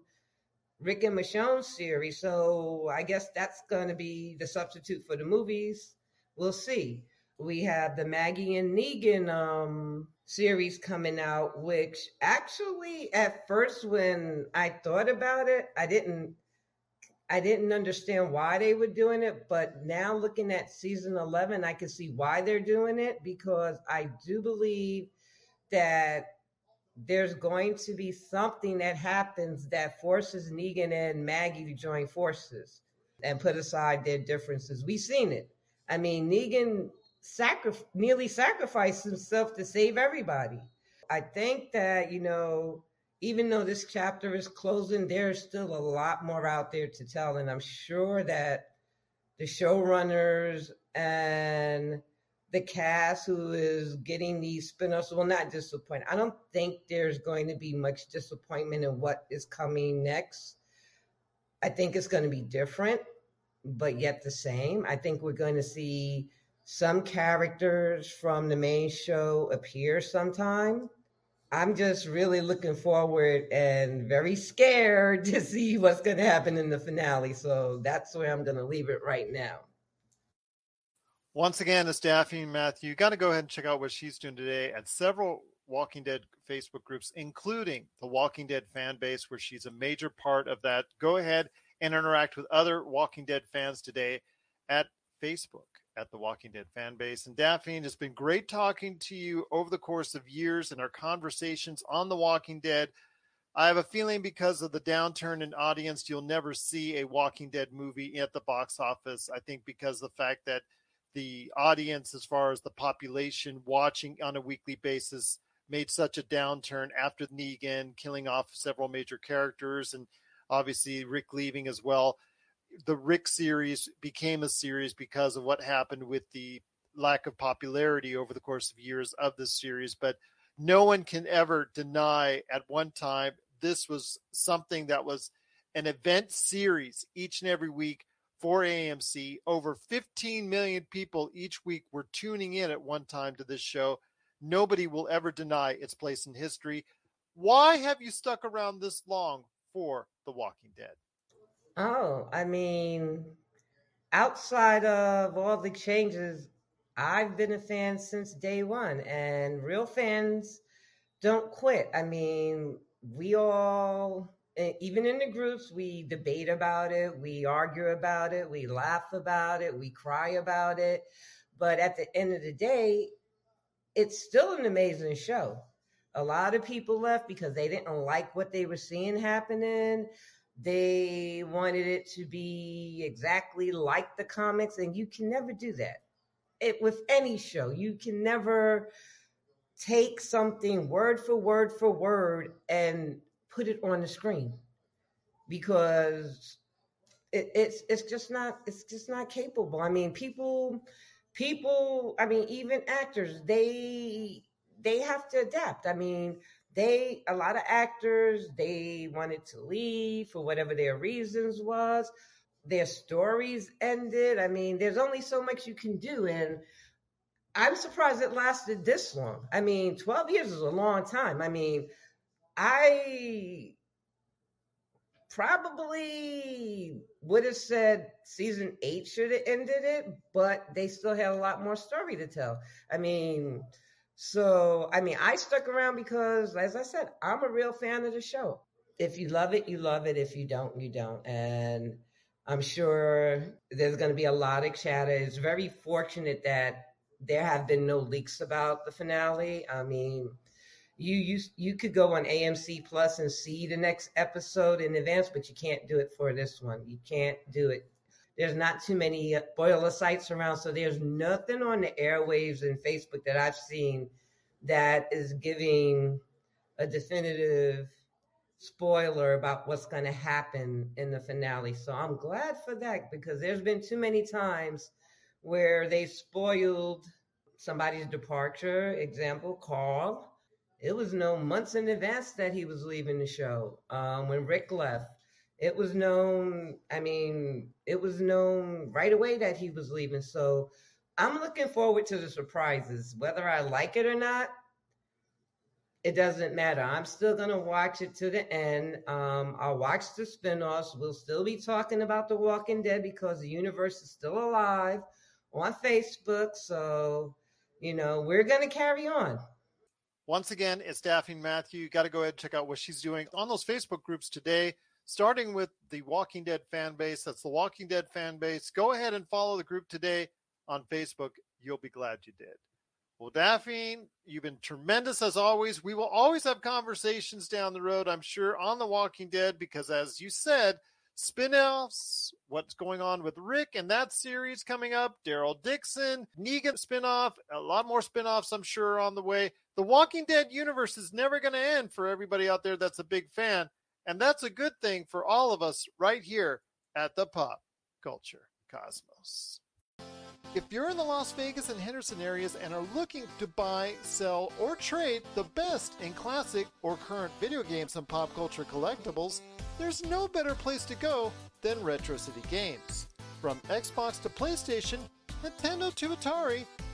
Rick and Michonne series. So I guess that's going to be the substitute for the movies. We'll see. We have the Maggie and Negan um, series coming out, which actually, at first, when I thought about it, I didn't I didn't understand why they were doing it, but now looking at season 11, I can see why they're doing it because I do believe that there's going to be something that happens that forces Negan and Maggie to join forces and put aside their differences. We've seen it. I mean, Negan sacri- nearly sacrificed himself to save everybody. I think that, you know, even though this chapter is closing, there's still a lot more out there to tell. And I'm sure that the showrunners and the cast who is getting these spin-offs will not disappoint. I don't think there's going to be much disappointment in what is coming next. I think it's going to be different, but yet the same. I think we're going to see some characters from the main show appear sometime I'm just really looking forward and very scared to see what's going to happen in the finale. So that's where I'm going to leave it right now. Once again, it's Daphne Matthew. You got to go ahead and check out what she's doing today at several Walking Dead Facebook groups, including the Walking Dead fan base, where she's a major part of that. Go ahead and interact with other Walking Dead fans today at Facebook at the Walking Dead fan base. And Daphne, it's been great talking to you over the course of years and our conversations on The Walking Dead. I have a feeling because of the downturn in audience, you'll never see a Walking Dead movie at the box office. I think because the fact that the audience, as far as the population watching on a weekly basis, made such a downturn after the Negan killing off several major characters and obviously Rick leaving as well the Rick series became a series because of what happened with the lack of popularity over the course of years of this series. But no one can ever deny at one time this was something that was an event series each and every week for AMC. Over 15 million people each week were tuning in at one time to this show. Nobody will ever deny its place in history. Why have you stuck around this long for The Walking Dead? Oh, I mean, outside of all the changes, I've been a fan since day one, and real fans don't quit. I mean, we all, even in the groups, we debate about it, we argue about it, we laugh about it, we cry about it. But at the end of the day, it's still an amazing show. A lot of people left because they didn't like what they were seeing happening. They wanted it to be exactly like the comics, and you can never do that. It with any show, you can never take something word for word for word and put it on the screen because it, it's it's just not it's just not capable. I mean, people people I mean, even actors they they have to adapt. I mean, they a lot of actors they wanted to leave for whatever their reasons was. Their stories ended. I mean there's only so much you can do. And i'm surprised it lasted this long. I mean 12 years is a long time. I mean i probably would have said season 8 should have ended it but they still had a lot more story to tell i mean so, I mean, I stuck around because, as I said, I'm a real fan of the show. If you love it, you love it. If you don't, you don't. And I'm sure there's going to be a lot of chatter. It's very fortunate that there have been no leaks about the finale. I mean, you you you could go on AMC Plus and see the next episode in advance, but you can't do it for this one. You can't do it there's not too many uh, boiler sites around, so there's nothing on the airwaves and Facebook that I've seen that is giving a definitive spoiler about what's going to happen in the finale. So I'm glad for that because there's been too many times where they spoiled somebody's departure. Example, Carl. It was known months in advance that he was leaving the show. Um, when Rick left, it was known i mean it was known right away that he was leaving. So i'm looking forward to the surprises. Whether i like it or not it doesn't matter. I'm still going to watch it to the end. Um, i'll watch the spin-offs. We'll still be talking about the walking dead because the universe is still alive on facebook. So you know we're going to carry on once again, it's Daphne Matthew. You got to go ahead and check out what she's doing on those Facebook groups today starting with the Walking Dead fan base. That's the Walking Dead fan base. Go ahead and follow the group today on Facebook. You'll be glad you did. Well, Daphne, you've been tremendous as always. We will always have conversations down the road, I'm sure, on The Walking Dead because, as you said, spin offs, what's going on with Rick and that series coming up, Daryl Dixon, Negan spin off, a lot more spin offs, I'm sure, are on the way. The Walking Dead universe is never going to end for everybody out there that's a big fan. And that's a good thing for all of us right here at the Pop Culture Cosmos. If you're in the Las Vegas and Henderson areas and are looking to buy, sell, or trade the best in classic or current video games and pop culture collectibles, there's no better place to go than Retro City Games. From Xbox to PlayStation, Nintendo to Atari,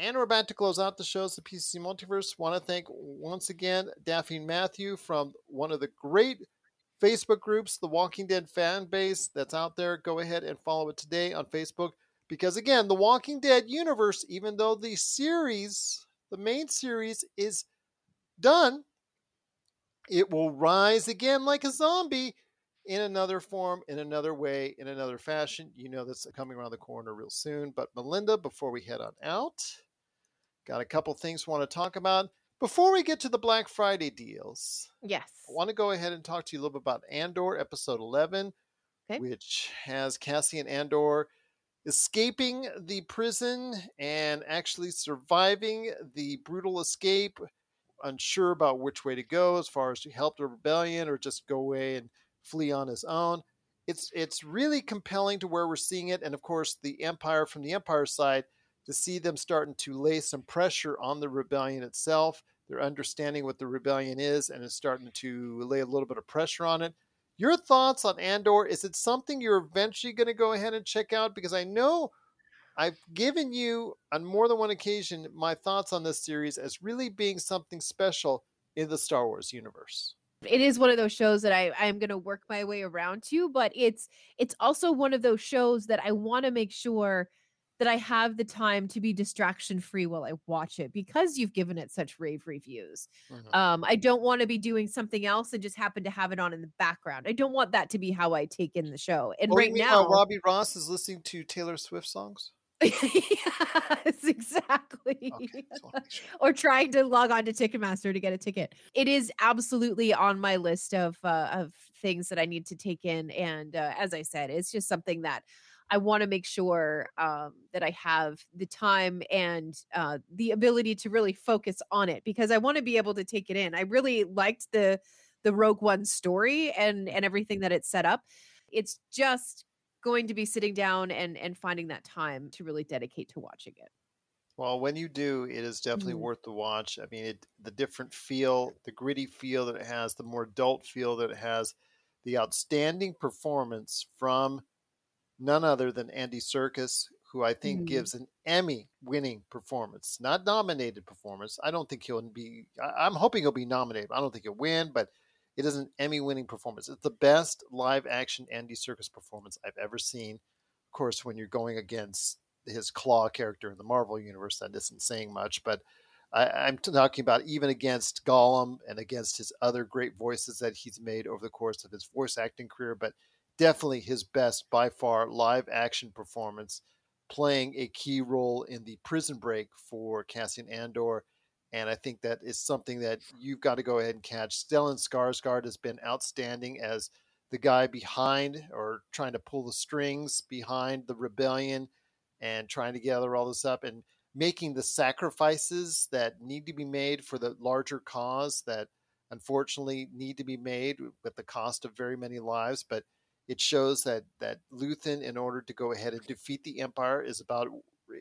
And we're about to close out the shows, the PC Multiverse. Want to thank once again Daphne Matthew from one of the great Facebook groups, the Walking Dead fan base that's out there. Go ahead and follow it today on Facebook because, again, the Walking Dead universe, even though the series, the main series, is done, it will rise again like a zombie in another form, in another way, in another fashion. You know that's coming around the corner real soon. But Melinda, before we head on out, got a couple things we want to talk about. Before we get to the Black Friday deals, Yes. I want to go ahead and talk to you a little bit about Andor episode 11, Okay. which has Cassian Andor escaping the prison and actually surviving the brutal escape, unsure about which way to go as far as to help the rebellion or just go away and flee on his own. It's it's really compelling to where we're seeing it, and of course the Empire from the Empire side to see them starting to lay some pressure on the rebellion itself. They're understanding what the rebellion is and is starting to lay a little bit of pressure on it. Your thoughts on Andor? Is it something you're eventually going to go ahead and check out? Because I know I've given you on more than one occasion my thoughts on this series as really being something special in the Star Wars universe. it is one of those shows that I I'm going to work my way around to, but it's it's also one of those shows that I want to make sure that I have the time to be distraction free while I watch it because you've given it such rave reviews. Mhm. Um, I don't want to be doing something else and just happen to have it on in the background. I don't want that to be how I take in the show. And you right mean now, how Robbie Ross is listening to Taylor Swift songs? yes, exactly. Okay, just wanna make sure. or trying to log on to Ticketmaster to get a ticket. It is absolutely on my list of uh, of things that I need to take in, and uh, as I said, it's just something that I want to make sure um, that I have the time and uh, the ability to really focus on it because I want to be able to take it in. I really liked the the Rogue One story and and everything that it set up. It's just going to be sitting down and and finding that time to really dedicate to watching it. Well, when you do, it is definitely Mhm. worth the watch. I mean, it, the different feel, the gritty feel that it has, the more adult feel that it has, the outstanding performance from none other than Andy Serkis, who I think Mhm. gives an Emmy-winning performance, not nominated performance. I don't think he'll be. I'm hoping he'll be nominated. I don't think he'll win, but it is an Emmy-winning performance. It's the best live-action Andy Serkis performance I've ever seen. Of course, when you're going against his Klaue character in the Marvel universe, that isn't saying much. But I, I'm talking about even against Gollum and against his other great voices that he's made over the course of his voice acting career. But definitely his best by far live action performance, playing a key role in the prison break for Cassian Andor. And I think that is something that you've got to go ahead and catch. Stellan Skarsgård has been outstanding as the guy behind or trying to pull the strings behind the rebellion and trying to gather all this up and making the sacrifices that need to be made for the larger cause that unfortunately need to be made with the cost of very many lives but it shows that that Luthen in order to go ahead and defeat the empire is about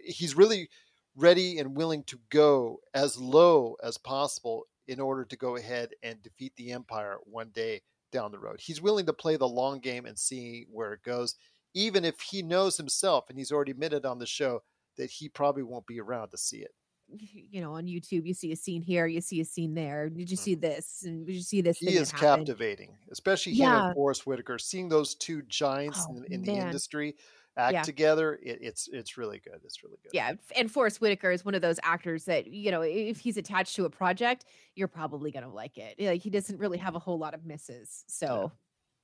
he's really ready and willing to go as low as possible in order to go ahead and defeat the empire one day down the road. He's willing to play the long game and see where it goes even if he knows himself and he's already admitted on the show that he probably won't be around to see it. You know, on YouTube, you see a scene here, you see a scene there. Did you mm-hmm. see this? And did you see this? He is captivating, especially him Yeah. and Forest Whitaker. Seeing those two giants Oh, in, in the industry act Yeah. together, it, it's it's really good. It's really good. Yeah, and Forest Whitaker is one of those actors that you know, if he's attached to a project, you're probably gonna like it. Like he doesn't really have a whole lot of misses. So,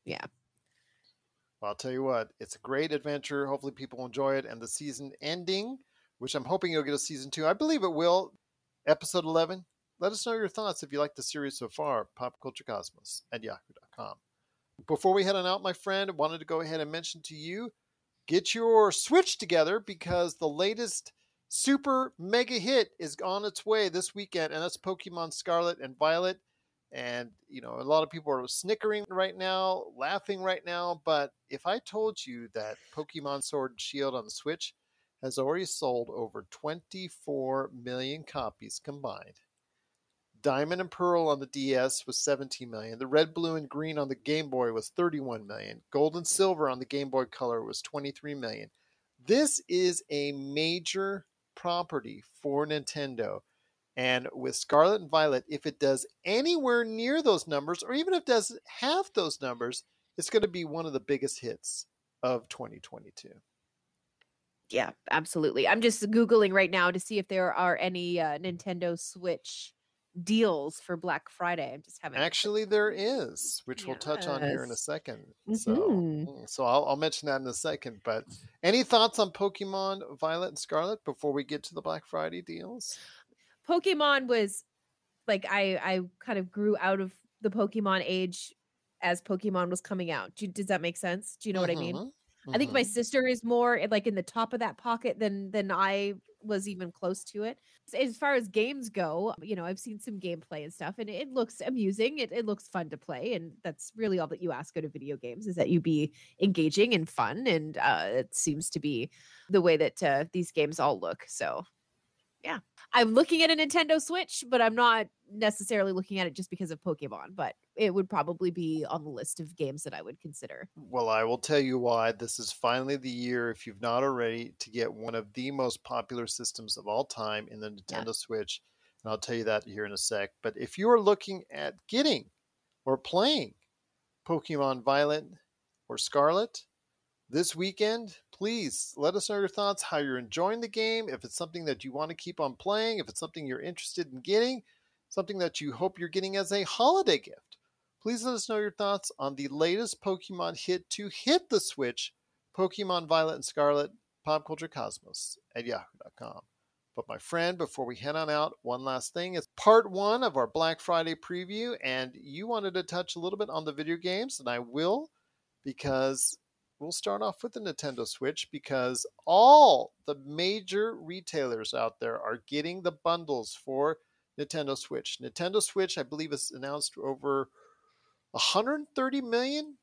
yeah, Well, I'll tell you what, it's a great adventure. Hopefully, people enjoy it. And the season ending, which I'm hoping you'll get a season two. I believe it will. Episode 11. Let us know your thoughts if you like the series so far. Popculturecosmos at yahoo.com. Before we head on out, my friend, I wanted to go ahead and mention to you get your Switch together because the latest super mega hit is on its way this weekend, and that's Pokemon Scarlet and Violet. And, you know, a lot of people are snickering right now, laughing right now. But if I told you that Pokemon Sword and Shield on the Switch has already sold over 24 million copies combined, Diamond and Pearl on the DS was 17 million. The Red, Blue, and Green on the Game Boy was 31 million. Gold and Silver on the Game Boy Color was 23 million. This is a major property for Nintendo. And with Scarlet and Violet, if it does anywhere near those numbers, or even if it does half those numbers, it's going to be one of the biggest hits of 2022. Yeah, absolutely. I'm just Googling right now to see if there are any uh, Nintendo Switch deals for Black Friday. I'm just having actually there is, which we'll touch on here in a 2nd mm-hmm. So, mm, so I'll, I'll mention that in a second. But any thoughts on Pokemon Violet and Scarlet before we get to the Black Friday deals? Pokemon was like I I kind of grew out of the Pokemon age as Pokemon was coming out. Do, does that make sense? Do you know mm-hmm. what I mean? Mm-hmm. I think my mm-hmm. sister is more like in the top of that pocket than than I was even close to it. As far as games go, you know, I've seen some gameplay and stuff, and it looks amusing. It, it looks fun to play, and that's really all that you ask out of video games is that you be engaging and fun. And uh, it seems to be the way that uh, these games all look. So yeah. I'm looking at a Nintendo Switch, but I'm not necessarily looking at it just because of Pokemon, but it would probably be on the list of games that I would consider. Well, I will tell you why. This is finally the year, if you've not already, to get one of the most popular systems of all time in the Nintendo yeah. Switch. And I'll tell you that here in a sec. But if you are looking at getting or playing Pokemon Violet or Scarlet this weekend, please let us know your thoughts, how you're enjoying the game, if it's something that you want to keep on playing, if it's something you're interested in getting, something that you hope you're getting as a holiday gift. Please let us know your thoughts on the latest Pokemon hit to hit the Switch, Pokemon Violet and Scarlet, Pop Culture Cosmos at yahoo.com. But my friend, before we head on out, one last thing. It's part one of our Black Friday preview, and you wanted to touch a little bit on the video games, and I will because we'll start off with the Nintendo Switch because all the major retailers out there are getting the bundles for Nintendo Switch. Nintendo Switch, I believe, is announced over 130 million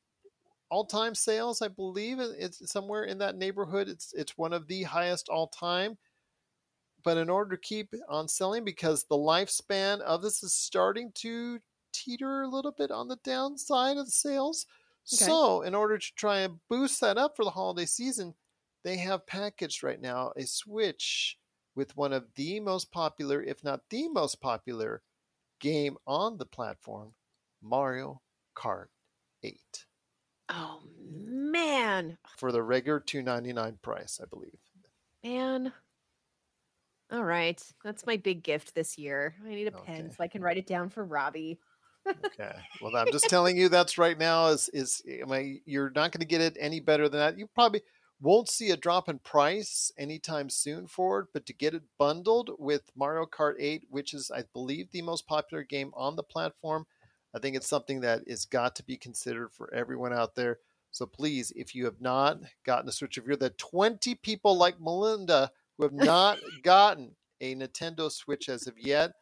all-time sales. I believe it's somewhere in that neighborhood. It's it's one of the highest all-time. But in order to keep on selling, because the lifespan of this is starting to teeter a little bit on the downside of sales, Okay. So, in order to try and boost that up for the holiday season, they have packaged right now a Switch with one of the most popular, if not the most popular, game on the platform, Mario Kart 8. Oh man. For the regular 299 price, I believe. Man. All right. That's my big gift this year. I need a okay. pen so I can write it down for Robbie okay. Well, I'm just telling you that's right now is is eh, I mean, you're not going to get it any better than that. You probably won't see a drop in price anytime soon for it, but to get it bundled with Mario Kart 8, which is I believe the most popular game on the platform, I think it's something that is got to be considered for everyone out there. So please, if you have not gotten a Switch, if you're the 20 people like Melinda who have not gotten a Nintendo Switch as of yet,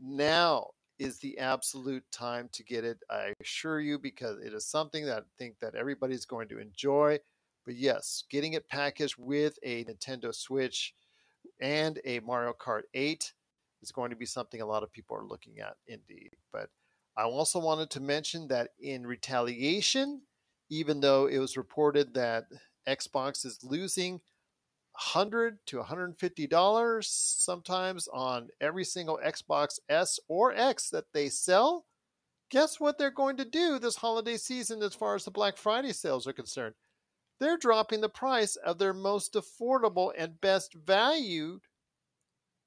now is the absolute time to get it. I assure you, because it is something that I think that everybody's going to enjoy. But yes, getting it packaged with a Nintendo Switch and a Mario Kart 8 is going to be something a lot of people are looking at indeed. But I also wanted to mention that in retaliation, even though it was reported that Xbox is losing 100 to 150 dollars sometimes on every single Xbox S or X that they sell. Guess what they're going to do this holiday season as far as the Black Friday sales are concerned? They're dropping the price of their most affordable and best valued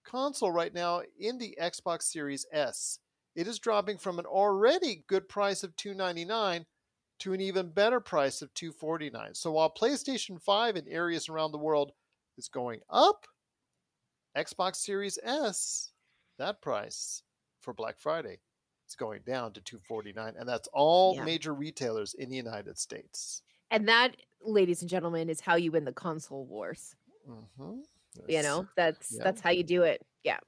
console right now in the Xbox Series S. It is dropping from an already good price of 299 to an even better price of 249. So while PlayStation 5 in areas around the world is going up. Xbox Series S, that price for Black Friday is going down to 249 and that's all yeah. major retailers in the United States. And that, ladies and gentlemen, is how you win the console wars. Mm-hmm. You know, that's Yeah. that's how you do it. Yeah.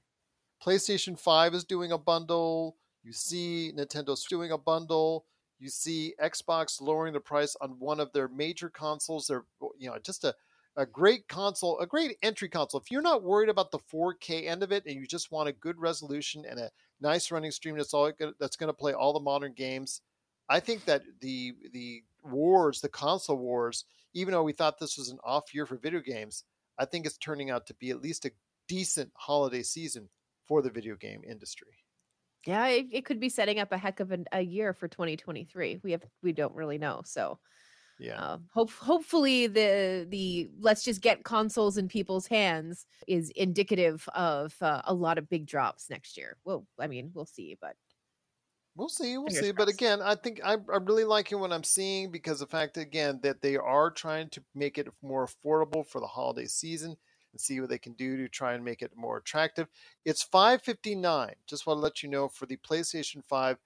PlayStation 5 is doing a bundle. You see Nintendo's doing a bundle. You see Xbox lowering the price on one of their major consoles. They're, you know, just a, a great console, a great entry console. If you're not worried about the 4K end of it and you just want a good resolution and a nice running stream that's all that's going to play all the modern games, I think that the the wars, the console wars, even though we thought this was an off year for video games, I think it's turning out to be at least a decent holiday season for the video game industry. Yeah, it, it could be setting up a heck of an, a year for 2023. We have we don't really know. So Yeah. uh, hope hopefully the the let's just get consoles in people's hands is indicative of uh, a lot of big drops next year. Well, I mean, we'll see, but We'll see, we'll Fingers see. But again, I think I'm, I'm really liking what I'm seeing because the fact again that they are trying to make it more affordable for the holiday season and see what they can do to try and make it more attractive. It's 559. Just want to let you know for the PlayStation 5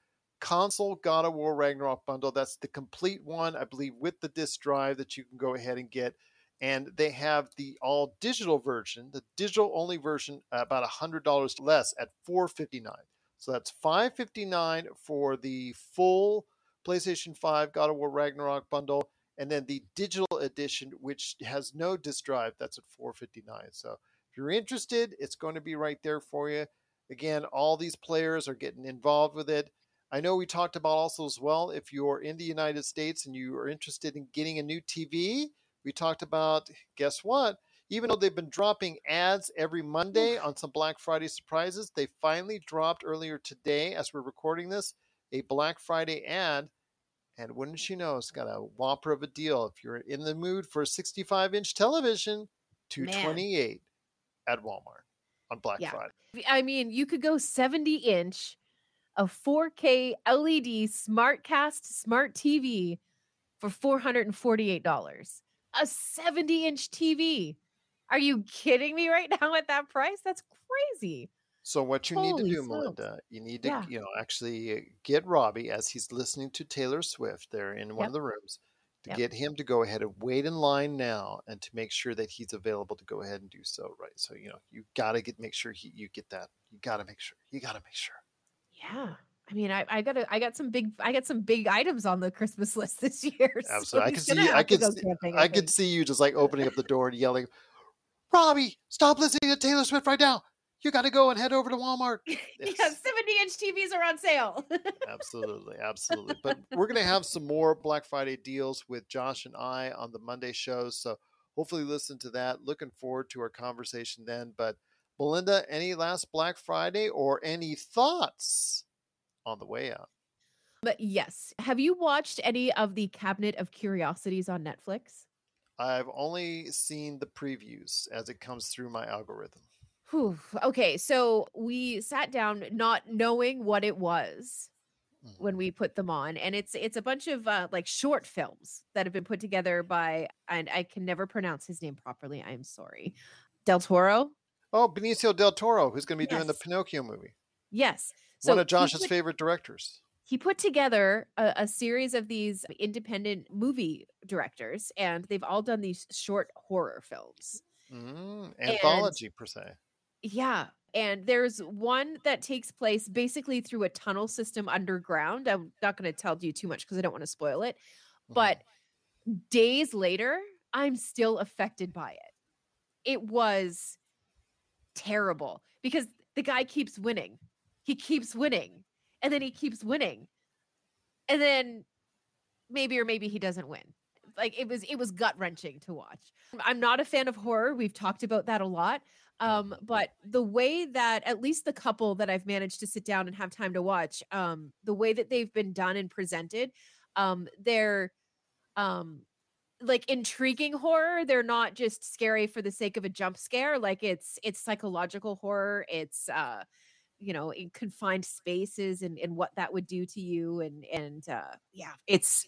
console God of War Ragnarok bundle. That's the complete one, I believe, with the disc drive that you can go ahead and get. And they have the all digital version, the digital only version, about $100 less at 459 so that's 559 for the full PlayStation 5 God of War Ragnarok bundle, and then the digital edition, which has no disc drive, that's at 459. So if you're interested, it's going to be right there for you. Again, all these players are getting involved with it. I know we talked about also as well if you're in the United States and you are interested in getting a new TV, we talked about guess what? Even though they've been dropping ads every Monday on some Black Friday surprises, they finally dropped earlier today, as we're recording this, a Black Friday ad. And wouldn't you know, it's got a whopper of a deal. If you're in the mood for a 65 inch television, 228 at Walmart on Black Yeah. Friday. I mean, you could go 70 inch, a 4K LED SmartCast smart TV for $448. A 70 inch TV. Are you kidding me right now at that price? That's crazy. So what you need to do, smokes. Melinda, you need to Yeah. you know actually get Robbie as he's listening to Taylor Swift there in one Yep. of the rooms to Yep. get him to go ahead and wait in line now and to make sure that he's available to go ahead and do so. Right. So you know you got to get make sure he, you get that. You got to make sure. You got to make sure. Yeah. I mean, I, I got I got some big I got some big items on the Christmas list this year. so Absolutely. I gonna see. I could. See, camping, I could see you just like opening up the door and yelling, "Robbie, stop listening to Taylor Swift right now! You got to go and head over to Walmart." yeah, 70 inch TVs are on sale. absolutely, absolutely. But we're gonna have some more Black Friday deals with Josh and I on the Monday shows. So hopefully listen to that. Looking forward to our conversation then. But Belinda, any last Black Friday or any thoughts on the way out? But yes, have you watched any of the Cabinet of Curiosities on Netflix? I've only seen the previews as it comes through my algorithm. Whew. Okay, so we sat down not knowing what it was when Mhm. we put them on, and it's it's a bunch of uh, like short films that have been put together by and I can never pronounce his name properly. I'm sorry, Del Toro. Oh, Benicio del Toro, who's going to be doing the Pinocchio movie. Yes, One of Josh's put- favorite directors. he put together a, a series of these independent movie directors, and they've all done these short horror films. Mm, anthology, per se. Yeah. And there's one that takes place basically through a tunnel system underground. I'm not going to tell you too much because I don't want to spoil it. Mhm. But days later, I'm still affected by it. It was terrible because the guy keeps winning. He keeps winning. And then he keeps winning. And then maybe or maybe he doesn't win. Like it was it was gut wrenching to watch. I'm not a fan of horror. We've talked about that a lot. Um, but the way that at least the couple that I've managed to sit down and have time to watch, um, the way that they've been done and presented, um, they're um like intriguing horror. They're not just scary for the sake of a jump scare. Like it's it's psychological horror. It's uh you know in confined spaces and and what that would do to you and and uh yeah it's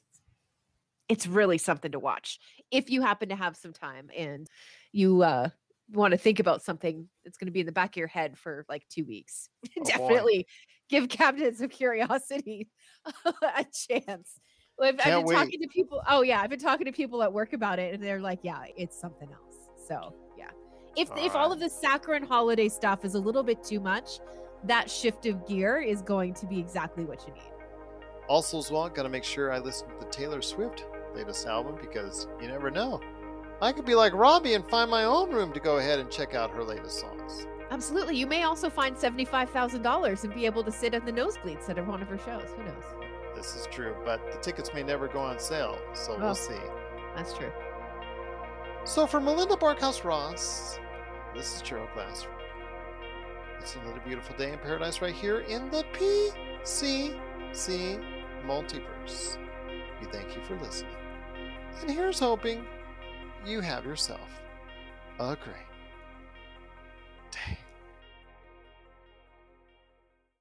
it's really something to watch if you happen to have some time and you uh want to think about something that's going to be in the back of your head for like two weeks boy. definitely give cabinets of curiosity a chance I've, I've been wait. talking to people oh yeah i've been talking to people at work about it and they're like yeah it's something else so yeah if if all of the saccharine holiday stuff is a little bit too much, that shift of gear is going to be exactly what you need. Also, as well, got to make sure I listen to the Taylor Swift latest album because you never know. I could be like Robbie and find my own room to go ahead and check out her latest songs. Absolutely. You may also find $75,000 and be able to sit in the nosebleeds at one of her shows. Who knows? This is true, but the tickets may never go on sale, so Oh. we'll see. That's true. So for Melinda Barkhouse Ross, this is Gerald Glass. It's another beautiful day in paradise right here in the PCC multiverse. We thank you for listening. And here's hoping you have yourself a great